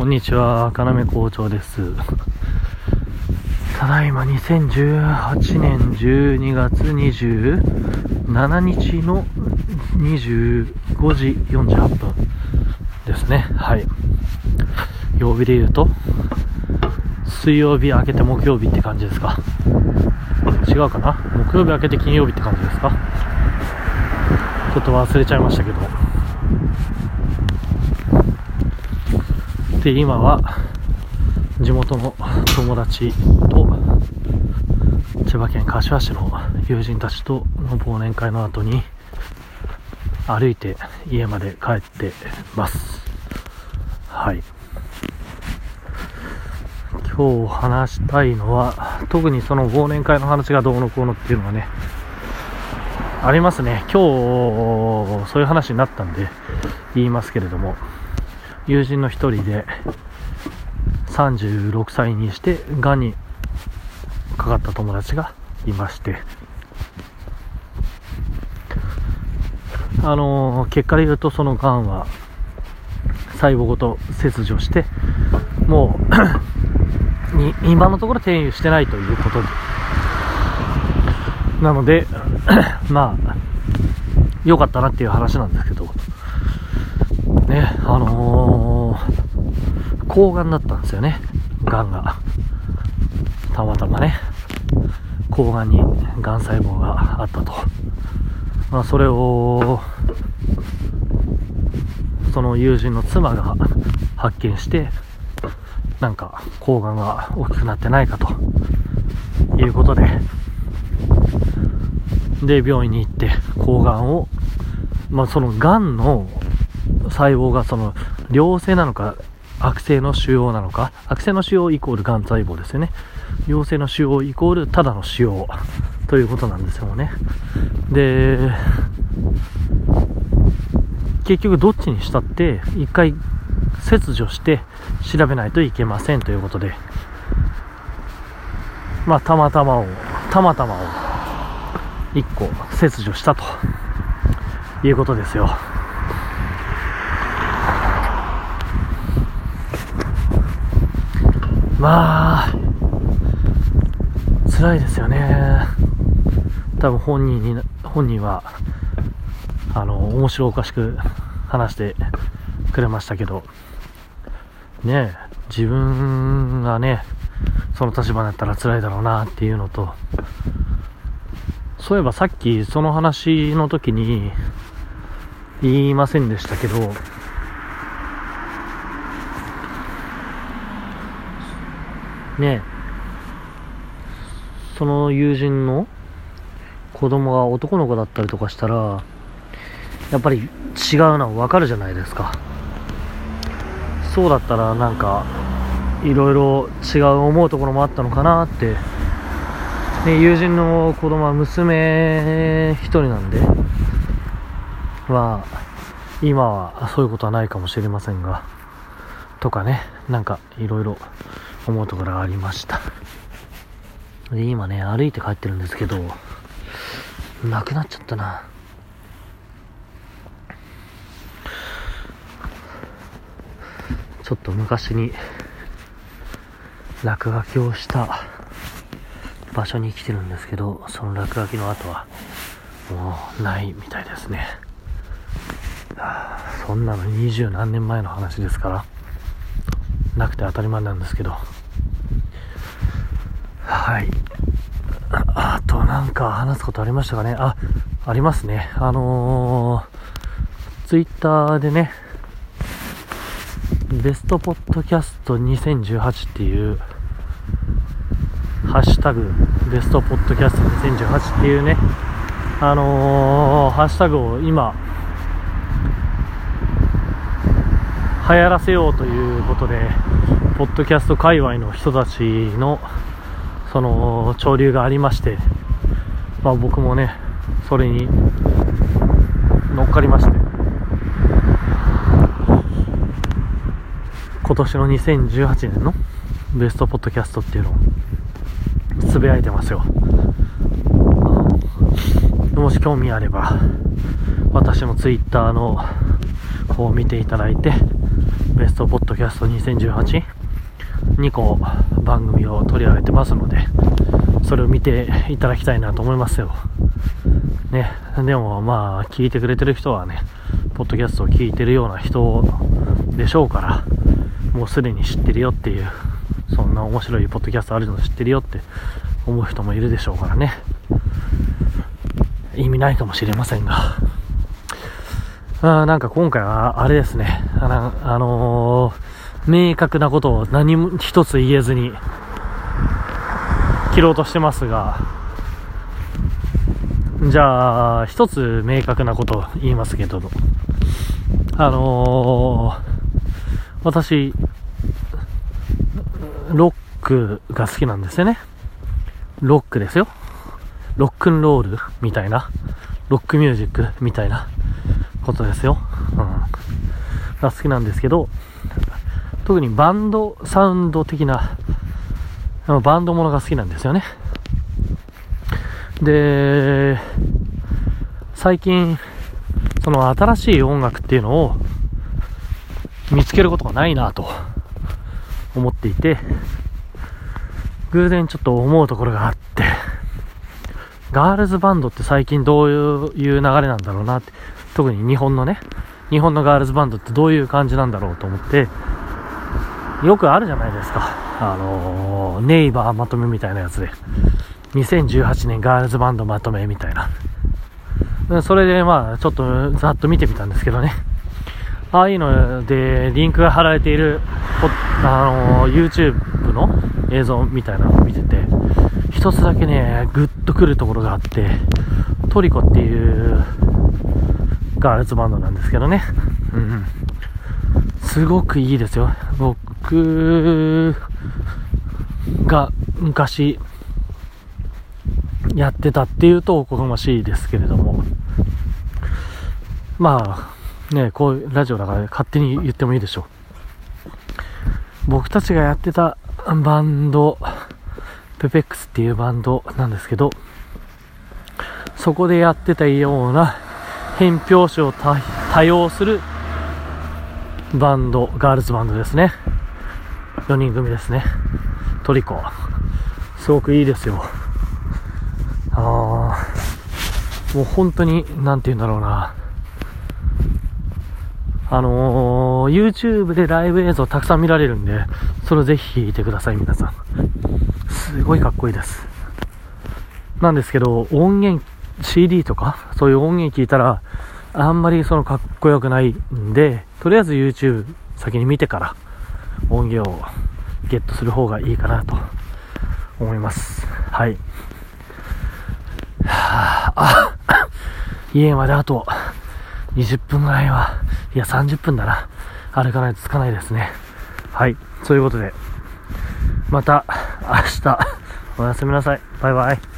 こんにちは、要校長です。ただいま2018年12月27日の25時48分ですね。はい。曜日で言うと、水曜日明けて木曜日って感じですか？違うかな？木曜日明けて金曜日って感じですか？ちょっと忘れちゃいましたけど。で今は地元の友達と千葉県柏市の友人たちとの忘年会の後に歩いて家まで帰ってます。はい。今日話したいのは特にその忘年会の話がどうのこうのっていうのがねありますね。今日そういう話になったんで言いますけれども。友人の一人で36歳にしてがんにかかった友達がいましてあの結果で言うとそのがんは細胞ごと切除してもう に今のところ転移してないということで。なので まあ良かったなっていう話なんですけど。ね、あのー、抗がんだったんですよね、がんが。たまたまね、抗がんにがん細胞があったと。まあ、それを、その友人の妻が発見して、なんか、抗がんが大きくなってないかと、いうことで、で、病院に行って、抗がんを、まあ、そのがんの細胞がその良性なのか悪性の腫瘍なのか。悪性の腫瘍イコールがん細胞ですよね。良性の腫瘍イコールただの腫瘍ということなんですよね。で結局どっちにしたって一回切除して調べないといけませんということで。まあたまたまをたまたまを1個切除したということですよ。まあ、辛いですよね。多分本人に、本人は、あの、面白おかしく話してくれましたけど、ね自分がね、その立場だったら辛いだろうなっていうのと、そういえばさっきその話の時に言いませんでしたけど、ね。その友人の子供が男の子だったりとかしたらやっぱり違うのは分かるじゃないですか。そうだったらなんかいろいろ違う思うところもあったのかなって、ね、友人の子供は娘一人なんでまあ今はそういうことはないかもしれませんがとかねなんかいろいろ思うところがありました。で今ね歩いて帰ってるんですけどなくなっちゃったな。ちょっと昔に落書きをした場所に来てるんですけどその落書きの跡はもうないみたいですね。そんなの二十何年前の話ですからなくて当たり前なんですけど。はい。あとなんか話すことありましたかね？あありますね。あのー、ツイッターでねベストポッドキャスト2018っていうハッシュタグベストポッドキャスト2018っていうねあのー、ハッシュタグを今流行らせようということで、ポッドキャスト界隈の人たちの、その、潮流がありまして、まあ僕もね、それに乗っかりまして、今年の2018年のベストポッドキャストっていうのを、つぶやいてますよ。もし興味あれば、私のツイッターの方を見ていただいて、ベストポッドキャスト2018 2個番組を取り上げてますので、それを見ていただきたいなと思いますよ。ね、でもまあ、聞いてくれてる人はね、ポッドキャストを聞いてるような人でしょうから、もうすでに知ってるよっていう、そんな面白いポッドキャストあるの知ってるよって思う人もいるでしょうからね。意味ないかもしれませんが。あなんか今回はあれですね。あの、あのー、明確なことを何も一つ言えずに切ろうとしてますが、じゃあ、一つ明確なことを言いますけど、あのー、私、ロックが好きなんですよね。ロックですよ。ロックンロールみたいな、ロックミュージックみたいなことですよ。うん。が好きなんですけど、特にバンドサウンド的な、バンドものが好きなんですよね。で、最近、その新しい音楽っていうのを見つけることがないなと思っていて、偶然ちょっと思うところがあって、ガールズバンドって最近どういう流れなんだろうなって、特に日本のね、日本のガールズバンドってどういう感じなんだろうと思って、よくあるじゃないですか。あのー、ネイバーまとめみたいなやつで。2018年ガールズバンドまとめみたいな。それでまあ、ちょっとざっと見てみたんですけどね。ああいうので、リンクが貼られている、あのー、YouTube の映像みたいなのを見てて、一つだけね、グッとくるところがあって、トリコっていうガールズバンドなんですけどね。うん。すごくいいですよ。僕が昔やってたっていうとおこがましいですけれども。まあ、ね、こういうラジオだから勝手に言ってもいいでしょう。僕たちがやってたバンド、ペペックスっていうバンドなんですけど、そこでやってたような変拍子を多用するバンド、ガールズバンドですね。4人組ですね。トリコ。すごくいいですよ。ああ、もう本当に、なんて言うんだろうな。あのー、YouTube でライブ映像たくさん見られるんで、それをぜひ聞いてください、皆さん。すごいかっこいいです。なんですけど、音源、CD とか、そういう音源聞いたら、あんまりそのかっこよくないんで、とりあえず YouTube 先に見てから音源をゲットする方がいいかなと思います。はい。はあ、家まであと20分ぐらいは、いや30分だな。歩かないと着かないですね。はい。ということで、また明日おやすみなさい。バイバイ。